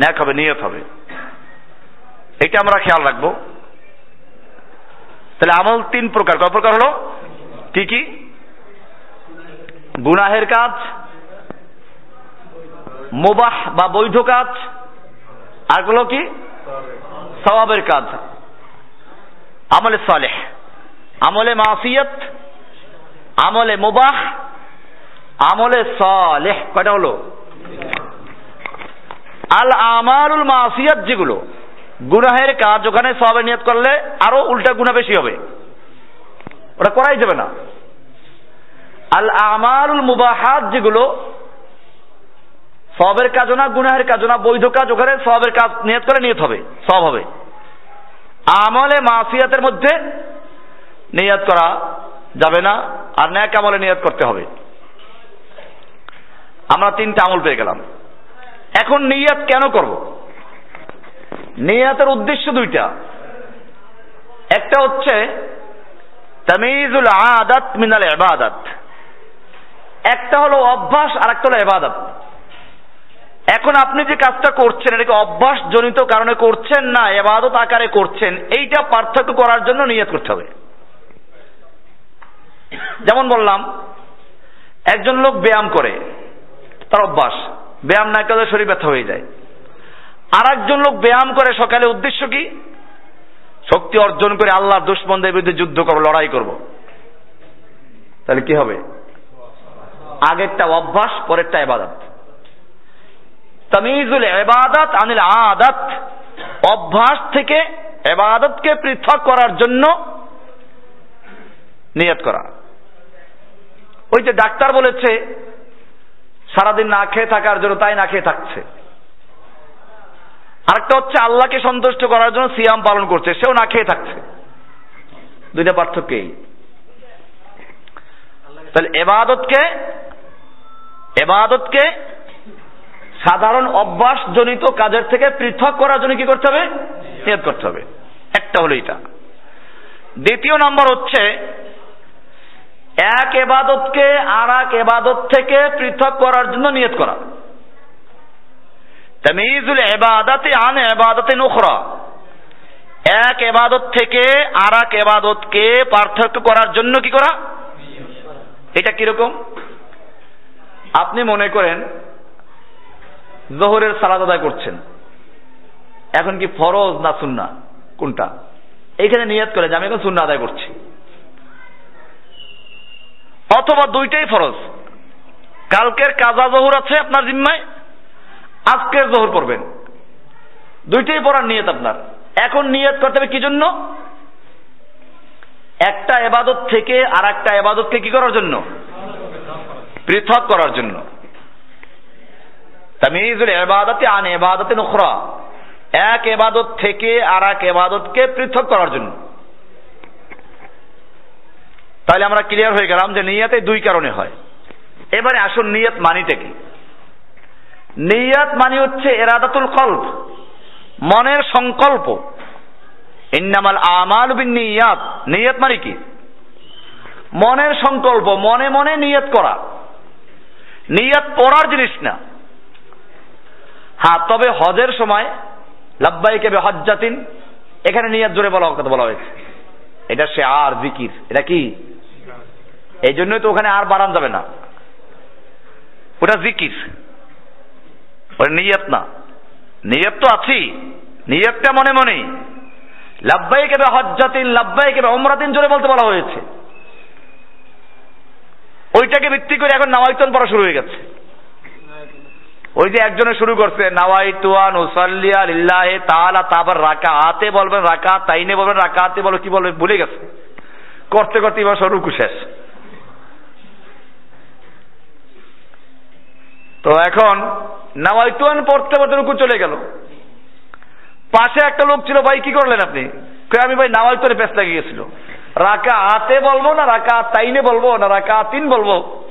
ন্যাক হবে, নিয়ত হবে। এটা আমরা খেয়াল রাখব। তাহলে আমল তিন প্রকার। কয় প্রকার হলো? কি কি? গুনাহের কাজ, মোবাহ বা বৈধ কাজ, আরগুলো কি? সওয়াবের কাজ। আমলে সালেহ, আমলে মাসিয়ত, আমলে মুবাহ, আমলে সালেহ, কয়টা হলো? আল আমালুল মাসিয়াত যেগুলো, গুনাহের কাজ, ওখানে সবে নিয়ত করলে আরও উল্টা গুণা বেশি হবে। ওটা করাই যাবে না। আল আমালুল মুবাহাত যেগুলো সবের কাজ না, গুনাহের কাজ না, বৈধ কাজ ওখানে সবের কাজ নিয়ত করে নিয়ত হবে, সব হবে। আমলে মাসিয়াতের মধ্যে নিয়ত করা যাবে না, আর ন্যাক আমলে নিয়ত করতে হবে। আমরা তিনটা আমল পেয়ে গেলাম। এখন নিয়াত কেন করব? নিয়াতের উদ্দেশ্য দুইটা। একটা হচ্ছে, তামিজুল আদাত মিনাল ইবাদাত। একটা হলো অভ্যাস আর একটা হলো ইবাদত। এখন আপনি যে কাজটা করছেন, এটাকে অভ্যাস জনিত কারণে করছেন না, এবাদত আকারে করছেন, এইটা পার্থক্য করার জন্য নিয়ত করতে হবে। যেমন বললাম, একজন লোক ব্যায়াম করে, তার অভ্যাস, ব্যায়াম না করলে শরীর ব্যথা হয়ে যায়। আর একজন লোক ব্যায়াম করে, সকালে উদ্দেশ্য কি? শক্তি অর্জন করে আল্লাহর দুশ্মনদের বিরুদ্ধে যুদ্ধ করব, লড়াই করব। তাহলে কি হবে? আগেরটা অভ্যাস, পরেরটা এবাদত। তামিজুল এবাদত আনিল আদাত। অভ্যাস থেকে এবাদতকে পৃথক করার জন্য নিয়ত করা। ওই যে ডাক্তার বলেছে, সারাদিন না খেয়ে থাকার জন্য তাই না খেয়ে থাকছে। আরেকটা হচ্ছে, আল্লাহকে সন্তুষ্ট করার জন্য সিয়াম পালন করছে, সেও না খেয়ে থাকছে। দুইটা পার্থক্য এই। তাহলে এবাদতকে এবাদতকে সাধারণ অভ্যাস জনিত কাজের থেকে পৃথক করার জন্য কি করতে হবে? নিয়ত করতে হবে। একটা হলো এটা। দ্বিতীয় নম্বর হচ্ছে, এক এবাদতকে আর এক এবাদত থেকে পৃথক করার জন্য নিয়ত করা। তামিজুল এবাদাতে আন এবাদতে নুখরা এক এবাদত থেকে আর এক এবাদতকে পার্থক্য করার জন্য কি করা? এটা কীরকম? আপনি মনে করেন জোহরের সালাদ আদায় করছেন। এখন কি ফরজ না সুন্না কোনটা? এইখানে নিয়ত করে যে আমি এখন সুন্না আদায় করছি। অথবা দুইটাই ফরজ। কালকের কাজা জহুর আছে আপনার জিম্মায়, আজকের জহুর পড়বেন দুইটাই পড়ার নিয়ত আপনার। এখন নিয়ত করতে হবে কি জন্য? একটা এবাদত থেকে আর একটা এবাদতকে কি করার জন্য? পৃথক করার জন্য। তামিজুল এবাদতে আন এবাদতে নখরা এক এবাদত থেকে আর এক এবাদতকে পৃথক করার জন্য। তাহলে আমরা ক্লিয়ার হয়ে গেলাম যে নিয়াতে দুই কারণে হয়। এবারে আসুন নিয়ত মানিটা কি? নিয়াত মানি হচ্ছে এরাদাতুল কল্প মনের সংকল্প। ইন্নামাল আমাল নিয়াত নিয়ত মানে কি? মনের সংকল্প, মনে মনে নিয়ত করা। নিয়ত পড়ার জিনিস না। হ্যাঁ তবে হজের সময় লাব্বাই কেবে হজ্জাতিন এখানে নিয়ত জোরে বলা কথা বলা হয়েছে। এটা সে আর জিকির। এটা কি? এই জন্যই তো ওখানে আর বাড়ান যাবে না। ওটা জিকির। ওটা নিয়ত না। নিয়ত তো আছেই। নিয়তটা মনে মনে। লাব্বাই কেবে হজ্জাতিন লাব্বাই কেবে অমরাতিন জোরে বলতে বলা হয়েছে। ওইটাকে ভিত্তি করে এখন নামাইতন পড়া শুরু হয়ে গেছে। ওই যে একজনে শুরু করছে নাওয়াই তুয়ান উসাল্লিয়া লিল্লাহে তাআলা তারপর রাকা আতে বলবেন রাকা তাইনে বলবেন রাকা আতে বলো, কি বলবেন, ভুলে গেছে। করতে করতে এবার সরুকু শেষ। তো এখন নাওয়াই তুয়ান পড়তে পড়তে রুকু চলে গেল। পাশে একটা লোক ছিল, ভাই, কি করলেন আপনি? আমি ভাই নাওয়াই তোরে ব্যস্ত লাগিয়ে গেছিল রাকা আতে বলব না রাকা তাইনে বলব না রাকা তিন বলব?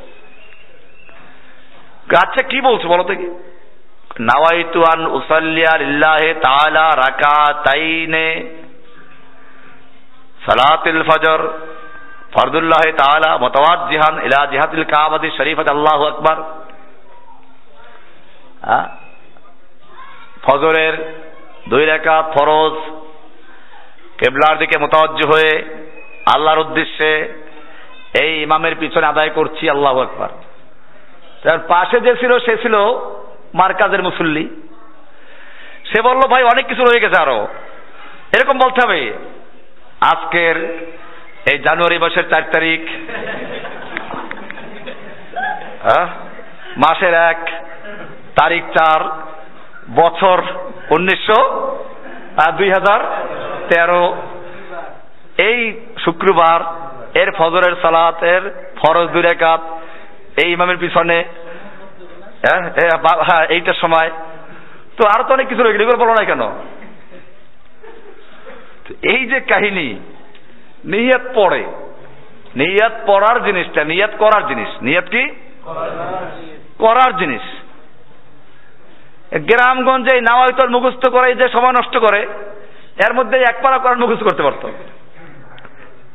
আচ্ছা কি বলছো বলো কি নাওয়াইতু আন উসাল্লিয়া লিল্লাহি তাআলা রাকাতাইনে সালাতুল ফজর ফরদুল্লাহ তাআলা মুতাওয়াজ্জিহান ইলা জিহাতিল কাবাতি শরীফাত আল্লাহু আকবার। ফজরের দুই রাকাত ফরজ, কেবলার দিকে মোতাবজ্জ হয়ে আল্লাহর উদ্দেশ্যে এই ইমামের পিছনে আদায় করছি, আল্লাহু আকবার। তার পাশে যে ছিল, সে ছিল মার্কাজের মুসল্লি সে বলল, ভাই, অনেক কিছু রয়ে গেছে আরও এরকম বলতে হবে, আজকের এই জানুয়ারি মাসের চার তারিখ হ্যাঁ? মাসের এক, তারিখ চার, বছর উনিশশো দুই হাজার তেরো এই শুক্রবার এর ফজরের সালাত এর ফরজ দুই রেখাত এই ইমামের পিছনে হ্যাঁ? হ্যাঁ এইটার সময়। তো আরও তো অনেক কিছু রয়েছে, এগুলো বলো না কেন? এই যে কাহিনী, নিয়াত পড়ে। নিয়াত পড়ার জিনিসটা, নিয়াত করার জিনিস। নিয়াত কি? করার জিনিস। গ্রামগঞ্জে নাওয়াইতল মুখস্থ করে যে সময় নষ্ট করে, এর মধ্যে এক পারা করার মুখস্থ করতে পারতো।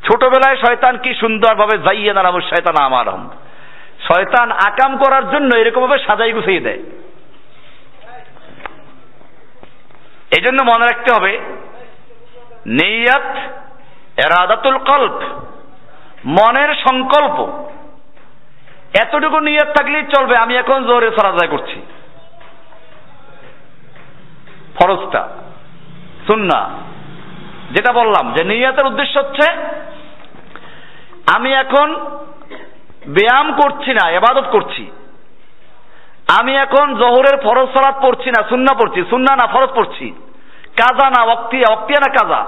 ছোটবেলায় শয়তান কি সুন্দরভাবে যাইয়ে নারাম শয়তান আমার শয়তান আকাম করার জন্য এরকম ভাবে সাজাই গুছিয়ে দেয়। এই জন্য মনে রাখতে হবে নেইয়াত এরাদাতুল কল্প মনের সংকল্প। এতটুকু নিয়ত থাকলেই চলবে, আমি এখন জোরে সরাজায় করছি। ফরজটা সুন্না যেটা বললাম যে নিয়তের উদ্দেশ্য হচ্ছে, আমি এখন ব্যায়াম করছি না, এবাদত করছি। আমি এখন জহরের ফরজ সালাত পড়ছি না, সুন্না পড়ছি। সুন্না না, ফরজ পড়ছি। কাজা না অক্তিয়া অক্তিয়া না কাজা।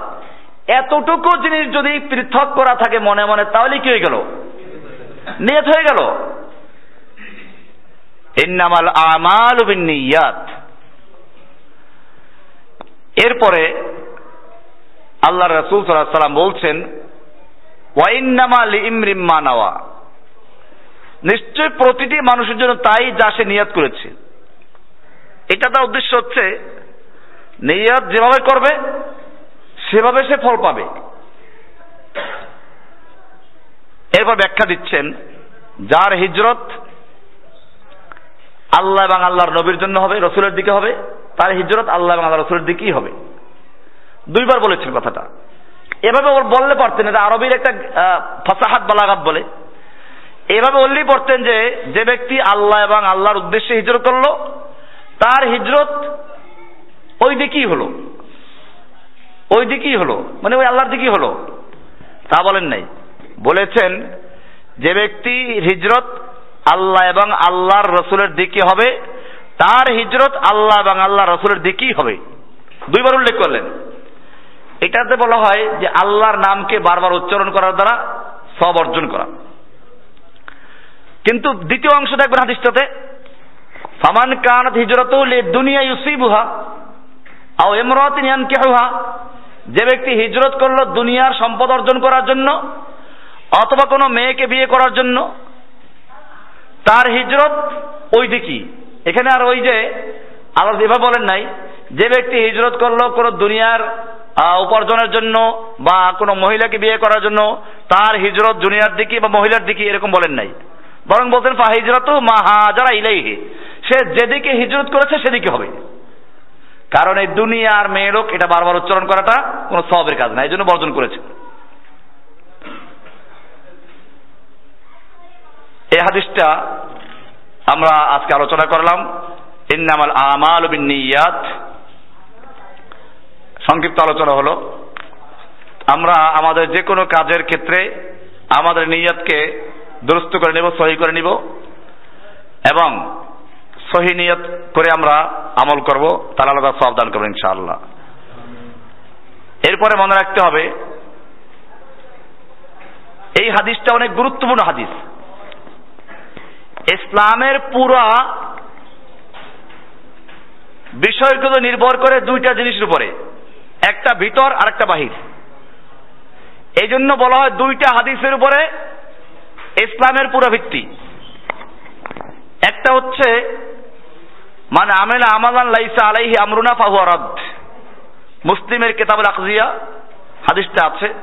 এতটুকু জিনিস যদি পৃথক করা থাকে মনে মনে, তাহলে কি হয়ে গেল? নিয়ত হয়ে গেল? ইন্নামাল আমাল বিন্নিয়াত। এরপরে আল্লাহ রাসূল সাল্লাম বলছেন ওয়াইন্নামা লিইমরিম মা নাওয়া। নিশ্চয় প্রতিটি মানুষের জন্য তাই যা সে নিয়াত করেছে। এটা তার উদ্দেশ্য হচ্ছে, নিয়াত যেভাবে করবে, সেভাবে সে ফল পাবে। এরপর ব্যাখ্যা দিচ্ছেন, যার হিজরত আল্লাহ এবং আল্লাহর নবীর জন্য হবে, রসুলের দিকে হবে, তার হিজরত আল্লাহ এবং আল্লাহ রসুলের দিকেই হবে। দুইবার বলেছেন কথাটা। এভাবে ওর বললে পারতেন এটা আরবির একটা ফসাহাত বালাগাত বলে। এভাবে বললেই পারতেন যে যে ব্যক্তি আল্লাহ এবং আল্লাহর উদ্দেশ্যে হিজরত করল, তার হিজরত ওই দিকেই হলো। ওই দিকেই হলো। মানে ওই আল্লাহর দিকেই হলো। তা বলেন নাই। বলেছেন, যে ব্যক্তি হিজরত আল্লাহ এবং আল্লাহর রসুলের দিকে হবে, তার হিজরত আল্লাহ এবং আল্লাহ রসুলের দিকেই হবে। দুইবার উল্লেখ করলেন। এটাতে বলা হয় যে আল্লাহর নামকে বারবার উচ্চারণ করার দ্বারা সব অর্জন করা। কিন্তু দ্বিতীয় অংশ দেখবেন হাদিসটাতে, ফামান কানাত হিজরত দুনিয়া ইউসিবুহা আও ইমরাতিন ইয়ানকিহুহা যে ব্যক্তি হিজরত করল দুনিয়ার সম্পদ অর্জন করার জন্য, অথবা কোনো মেয়েকে বিয়ে করার জন্য, তার হিজরত ওই দিকই। এখানে আর ওই যে আল্লাহ যেভাবে বলেন নাই, যে ব্যক্তি হিজরত করল কোনো দুনিয়ার উপার্জনের জন্য বা কোনো মহিলাকে বিয়ে করার জন্য, তার হিজরত দুনিয়ার দিকে বা মহিলার দিকে এরকম বলেন নাই। বরং বলতেন ফা হিজরত মা হাজারা ইলাইহি। সে যেদিকে হিজরত করেছে, সেদিকে হবে। কারণ এই দুনিয়ার মেয়ে লোক, এটা বারবার উচ্চারণ করাটা কোনো সবের কাজ না, এই জন্য বর্জন করেছে। এই হাদিসটা আমরা আজকে আলোচনা করলাম, ইন্নামাল আমাল নিয়াত সংক্ষিপ্ত আলোচনা হলো, আমরা আমাদের যে কোনো কাজের ক্ষেত্রে আমাদের নিয়াতকে দুরস্ত করে নিব, সহি করে নিব। এবং সহি নিয়ত করে আমরা আমল করব, তার আলাদা সব দান করব ইনশাআল্লাহ। এরপরে মনে রাখতে হবে, এই হাদিসটা অনেক গুরুত্বপূর্ণ হাদিস। ইসলামের পুরা বিষয়গুলো নির্ভর করে দুইটা জিনিসের উপরে, একটা ভিতর আর একটা বাহির। এই জন্য বলা হয় দুইটা হাদিসের উপরে ইসলামের পুরো ভিত্তি। একটা হচ্ছে মানে আমেলা আমালান লাইসা আলাইহি আমরুনা ফাহুয়ারদ মুসলিমের কেতাবুল আকজিয়া, হাদিসটা আছে।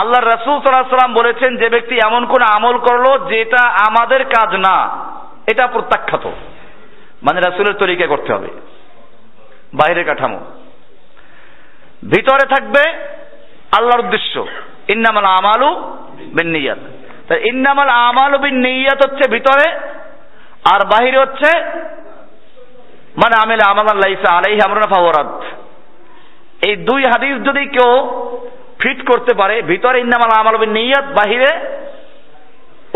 আল্লাহ রসুল সাল্লাম বলেছেন, যে ব্যক্তি এমন কোন আমল করল যেটা আমাদের কাজ না, এটা প্রত্যাখ্যাত। মানে রাসুলের তরিকা করতে হবে। বাইরের কাঠামো। ভিতরে থাকবে আল্লাহর উদ্দেশ্য। ইন্নামাল আমালু বিন নিয়াত তাই ইন্নামাল আমালু বিন নিয়াত হচ্ছে ভিতরে, আর বাহিরে হচ্ছে মানে আমেলা লাইসা এই দুই হাদিস যদি কেউ ফিট করতে পারে, ভিতরে ইন্নামাল আমাল বিন নিয়াত বাহিরে,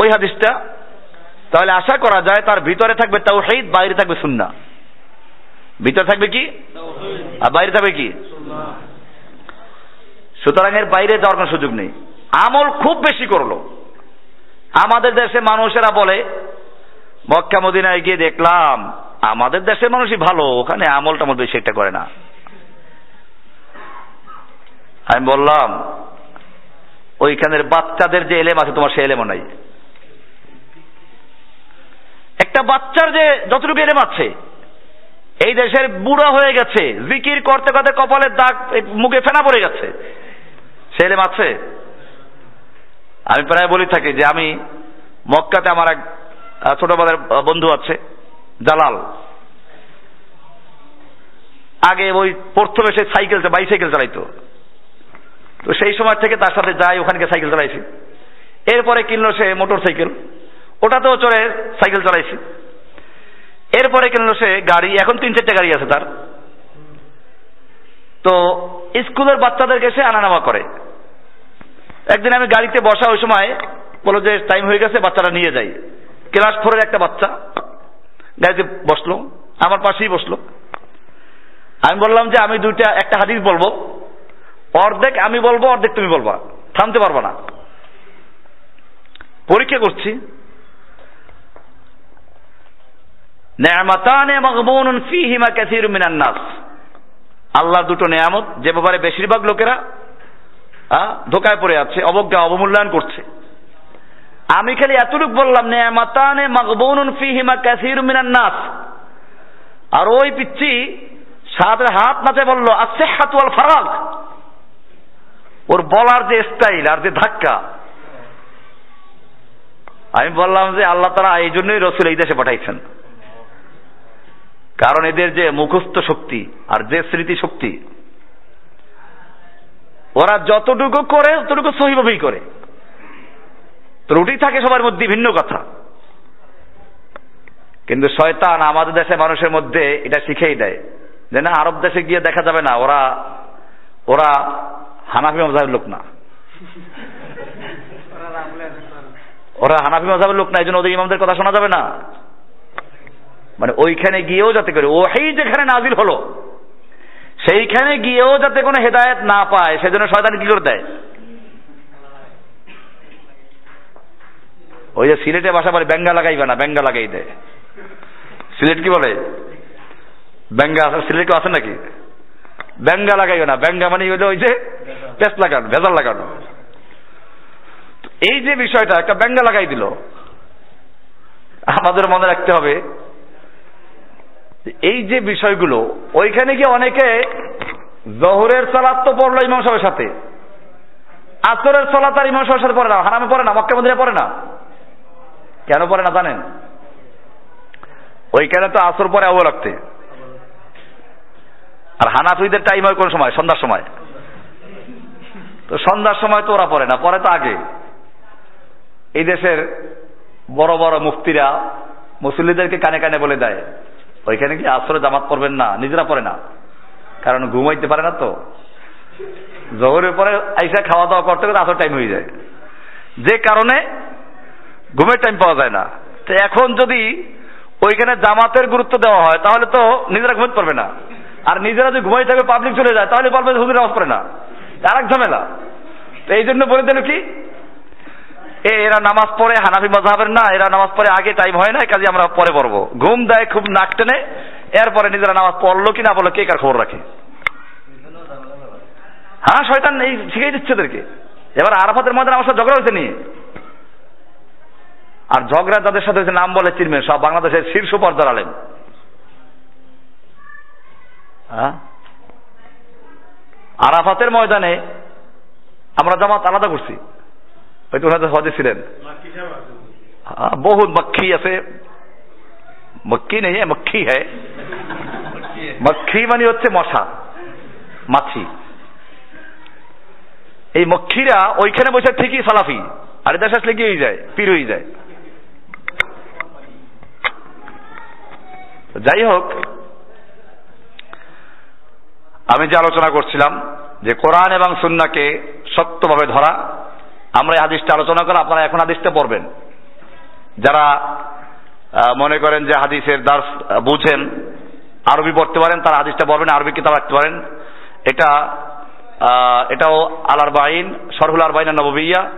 ওই হাদিসটা, তাহলে আশা করা যায় তার ভিতরে থাকবে তাওহীদ বাইরে থাকবে সুন্নাহ। ভিতরে থাকবে কি? আর বাইরে থাকবে কি? সুতরাং এর বাইরে যাওয়ার কোনো সুযোগ নেই। আমল খুব বেশি করল। আমাদের দেশে মানুষেরা বলে, মক্কা মদিনায় গিয়ে দেখলাম, আমাদের দেশের মানুষই ভালো, ওখানে মধ্যে বেশি একটা করে না। আমি বললাম, ওইখানের বাচ্চাদের যে এলেম আছে, তোমার সে এলেমও নাই। একটা বাচ্চার যে যতটুকু এলেম আছে, এই দেশের বুড়া হয়ে গেছে, জিকির করতে করতে কপালের দাগ মুখে ফেনা পড়ে গেছে। সে এলেম আছে? আমি প্রায় বলি থাকি যে আমি মক্কাতে আমার এক ছোটবেলার বন্ধু আছে, জালাল। আগে ওই প্রথমে সে সাইকেল বাইসাইকেল চালাইতো। তো সেই সময় থেকে তার সাথে যাই, ওখানকে সাইকেল চালাইছি। এরপরে কিনলো সে মোটর সাইকেল। ওটাতেও চড়ে সাইকেল চালাইছি। এরপরে কিনলো সে গাড়ি, এখন তিন চারটে গাড়ি আছে তার। তো স্কুলের বাচ্চাদেরকে সে আনা নেওয়া করে। একদিন আমি গাড়িতে বসা ওই সময় বলো যে টাইম হয়ে গেছে বাচ্চাটা নিয়ে যাই। ক্লাস ফোরের একটা বাচ্চা গাড়িতে বসল, আমার পাশেই বসল। আমি বললাম যে আমি দুইটা, একটা হাদিস বলব। অর্ধেক আমি বলব, অর্ধেক তুমি বলবা। থামতে পারব না। পরীক্ষা করছি। আল্লাহর দুটো নেয়ামত, যে ব্যাপারে বেশিরভাগ লোকেরা ধোকায় পড়ে আছে অবজ্ঞা, অবমূল্যায়ন করছে। আমি খালি এতটুকু বললাম, নেয়ামাতানে মগবুনুন ফিহিমা কাসীরু মিনান নাস। আর ওই পিচ্ছি সাথে হাত নাচে বলল আছে হাতুয়াল ফারাক ওর বলার যে স্টাইল আর যে ধাক্কা। আমি বললাম যে আল্লাহ তারা এই জন্যই রসুল এই দেশে পাঠাইছেন। কারণ এদের যে মুখস্থ শক্তি আর যে স্মৃতি শক্তি ওরা যতটুকু করে, ততটুকু সহিভাবেই করে। ত্রুটি থাকে সবার মধ্যে, ভিন্ন কথা। কিন্তু শয়তান আমাদের দেশে মানুষের মধ্যে এটা শিখেই দেয় যে না, আরব দেশে গিয়ে দেখা যাবে না, ওরা ওরা হানাফি মজাবের লোক না। ওরা হানাফি মজাবের লোক না, এই জন্য ওদের ইমামদের কথা শোনা যাবে না। মানে ওইখানে গিয়েও যাতে করে ওই যেখানে নাজিল হলো সেইখানে গিয়েও যাতে কোনো হেদায়ত না পায়, সেজন্য শয়তান কি করে দেয়? ওই যে সিলেটে বাসা বলে ব্যাঙ্গা লাগাইবে না, ব্যাঙ্গা লাগাই দেয়। সিলেট কি বলে? ব্যাঙ্গা সিলেট কেউ আছে নাকি? ব্যাঙ্গা লাগাইবে না, ব্যাঙ্গা মানে হলো ওই যে পেস্ট লাগানো, ভেজাল লাগানো। এই যে বিষয়টা, একটা ব্যাঙ্গা লাগাই দিল। আমাদের মনে রাখতে হবে এই যে বিষয়গুলো, ওইখানে গিয়ে অনেকে জহরের সালাত তো পড়ল ইমাম সাহেবের সাথে। আসরের সালাত আর ইমাম সাহেবের সাথে পড়ে না, হারামে পড়ে না, মক্কা মন্দিরে পড়ে না। কেন পড়ে না জানেন? ওইখানে তো আসর পরে আবু রাখতে আর হানাফিদের টাইম হয় কোন সময়? সন্ধ্যার সময়। তো সন্ধ্যার সময় তো ওরা পড়ে না পরে তো আগে। এই দেশের বড় বড় মুফতিরা মুসল্লিদেরকে কানে কানে বলে দেয়। ওইখানে কি আসরে জামাত পড়বেন না? নিজেরা পড়ে না? কারণ ঘুমাইতে পারে না তো। জহরের পরে আইসা খাওয়া দাওয়া করতে করতে আসর টাইম হয়ে যায়। যে কারণে ঘুমের টাইম পাওয়া যায় না। তো এখন যদি ওইখানে জামাতের গুরুত্ব দেওয়া হয়, তাহলে তো নিজেরা ঘুমাতে পারবে না। আর নিজেরা যদি ঘুমাই থাকবে পাবলিক চলে যায়, তাহলে বলবে হুজুর পড়ে না। আর এক ঝামেলা। তো এই জন্য বলে দিল কি? এ, এরা নামাজ পড়ে হানাফি মজাবের না, এরা নামাজ পড়ে আগে টাইম হয় না কাজে আমরা পরে পড়ব। ঘুম দেয় খুব নাক টেনে, এরপরে নিজেরা নামাজ পড়ল কি না পড়ল কে কার খবর রাখে? হ্যাঁ শয়তান এই শিখাই দিচ্ছে ওদেরকে। এবার আরাফাতের মধ্যে আমার সাথে ঝগড়া হয়েছে নিয়ে। আর ঝগড়া যাদের সাথে হয়েছে, নাম বলে চিনবেন সব বাংলাদেশের শীর্ষ পর্যার আলেন হ্যাঁ? আরাফাতের ময়দানে আমরা জামাত আলাদা করছি। হয়তো ওনাদের হজে ছিলেন। বহুত মক্খি আছে। মক্কি নেই মক্খি হ্যাঁ। মক্খি মানে হচ্ছে মশা, মাছি। এই মক্খিরা ওইখানে বসে ঠিকই সালাফি, আর দেশ আসলে কি হয়ে যায়, পীর হয়ে যায়। যাই হোক, আমি যে আলোচনা করছিলাম যে কোরআন এবং সুন্নাকে শক্তভাবে ধরা আমরা এই হাদিসটা আলোচনা করে আপনারা এখন হাদিসটা পড়বেন। যারা মনে করেন যে হাদিসের দার্স বুঝেন, আরবি পড়তে পারেন, তারা হাদিসটা পড়বেন, আরবি কিতাব রাখতে পারেন। এটা এটাও আলার বাইন সরহুল আর বাইন নববিয়া।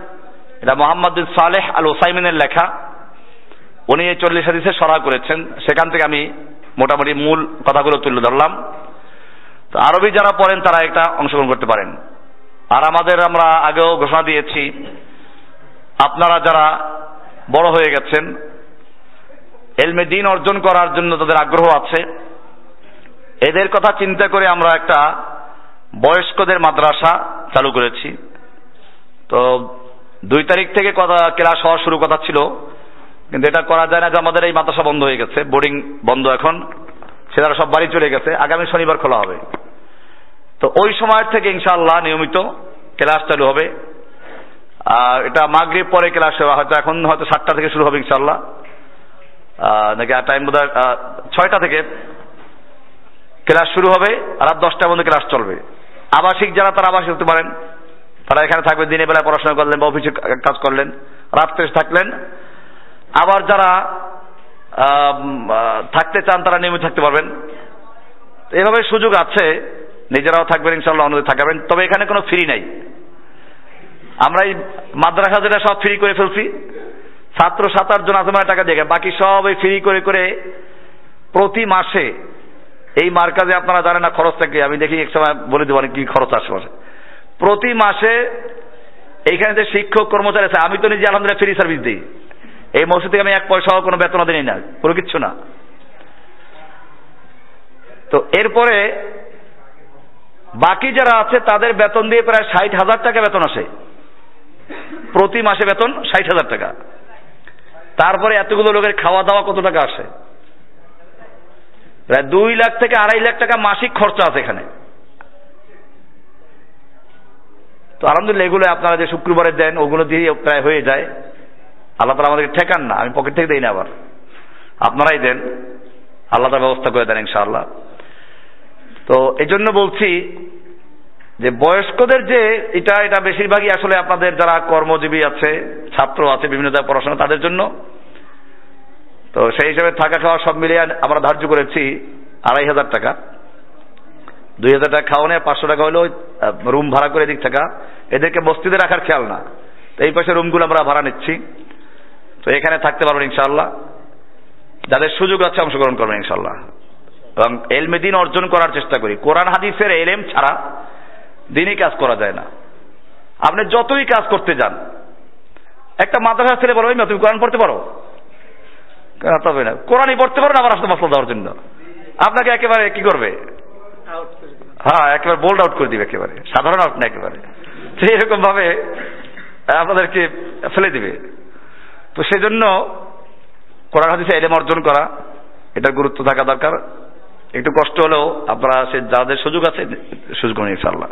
এটা মোহাম্মদ বিন সালেহ আল ওসাইমিনের লেখা। উনি এই চল্লিশ হাদিসে সরাহ করেছেন। সেখান থেকে আমি মোটামুটি মূল কথাগুলো তুলে ধরলাম। তো আরবি যারা পড়েন, তারা একটা অংশগ্রহণ করতে পারেন। আর আমাদের আমরা আগেও ঘোষণা দিয়েছি, আপনারা যারা বড় হয়ে গেছেন, এলমে দিন অর্জন করার জন্য তাদের আগ্রহ আছে। এদের কথা চিন্তা করে আমরা একটা বয়স্কদের মাদ্রাসা চালু করেছি। তো দুই তারিখ থেকে কথা, ক্লাস হওয়া শুরু কথা ছিল, কিন্তু এটা করা যায় না যে আমাদের এই মাদ্রাসা বন্ধ হয়ে গেছে, বোর্ডিং বন্ধ এখন ছেলেরা সব বাড়ি চলে গেছে, আগামী শনিবার খোলা হবে। তো ওই সময় থেকে ইনশাআল্লাহ নিয়মিত ক্লাস চালু হবে। আর এটা মাগরিব পরে ক্লাস হবে হয়তো এখন হয়তো সাতটা থেকে শুরু হবে ইনশাআল্লাহ। আহ, নাকি আর টাইম বোধ ছয়টা থেকে ক্লাস শুরু হবে আর রাত দশটার মধ্যে ক্লাস চলবে। আবাসিক যারা তারা আবাসিক হতে পারেন। তারা এখানে থাকবে দিনের বেলায় পড়াশোনা করলেন বা অফিসে কাজ করলেন রাত্রে থাকলেন। আবার যারা থাকতে চান তারা নিয়মিত থাকতে পারবেন। এভাবে সুযোগ আছে। নিজেরাও থাকবেন ইনশাল্লাহ অন্যদের থাকাবেন। তবে এখানে কোনো ফ্রি নাই। আমরা এই মাদ্রাসা যেটা, সব ফ্রি করে ফেলছি। ছাত্র সাত জন আছে মানে টাকা দিয়ে বাকি সব এই ফ্রি করে করে প্রতি মাসে এই মার্কাজে আপনারা জানেন না খরচ থাকে। আমি দেখি এক সময় বলে দেবো কি খরচ আশেপাশে প্রতি মাসে এইখানে যে শিক্ষক কর্মচারী আছে, আমি তো নিজে আলহামদুলিল্লাহ ফ্রি সার্ভিস দিই। এই মসজিদ থেকে আমি এক পয়সাও কোনো বেতন দিই না, কোনো কিচ্ছু না। তো এরপরে বাকি যারা আছে, তাদের বেতন দিয়ে প্রায় ষাট হাজার টাকা বেতন আসে। প্রতি মাসে বেতন ষাট হাজার টাকা। তারপরে এতগুলো লোকের খাওয়া দাওয়া কত টাকা আসে? প্রায় দুই লাখ থেকে আড়াই লাখ টাকা মাসিক খরচা আছে এখানে। তো আলহামদুলিল্লাহ, এগুলো আপনারা যে শুক্রবারে দেন, ওগুলো দিয়ে প্রায় হয়ে যায়। আল্লাহ তালা আমাদেরকে ঠেকান না, আমি পকেট থেকে দেই না আবার। আপনারাই দেন, আল্লাহ তার ব্যবস্থা করে দেন ইনশাআল্লাহ। তো এই জন্য বলছি যে বয়স্কদের যে এটা এটা বেশিরভাগই আসলে আপনাদের যারা কর্মজীবী আছে, ছাত্র আছে, বিভিন্ন জায়গায় পড়াশোনা, তাদের জন্য। তো সেই হিসাবে থাকা খাওয়া সব মিলিয়ে আমরা ধার্য করেছি আড়াই হাজার টাকা। দুই হাজার টাকা খাওয়া নেয় পাঁচশো টাকা হলো রুম ভাড়া করে দিক থাকা। এদেরকে বস্তিতে রাখার খেয়াল না। তো এই পাশে রুমগুলো আমরা ভাড়া নিচ্ছি। তো এখানে থাকতে পারবেন ইনশাল্লাহ যাদের সুযোগ আছে অংশগ্রহণ করবেন ইনশাআল্লাহ। এবং এলমে দিন অর্জন করার চেষ্টা করি। কোরআন, হাদিসের এলেম ছাড়া দিনই কাজ করা যায় না। আপনি যতই কাজ করতে যান, একটা মাদ্রাসা ছেলে বলো তুমি কোরআন পড়তে পারো? তবে না। কোরআনই পড়তে পারো না, আবার আসতে মশলা দেওয়ার জন্য। আপনাকে একেবারে কি করবে? হ্যাঁ একেবারে বোল্ড আউট করে দিবে একেবারে। সাধারণ আউট না একেবারে। সেই এরকম ভাবে আপনাদেরকে ফেলে দিবে। তো সেজন্য কোরআন হাদিসে এলেম অর্জন করা, এটার গুরুত্ব থাকা দরকার। একটু কষ্ট হলেও আপনারা সে যাদের সুযোগ আছে সুযোগ নিন ইনশাআল্লাহ।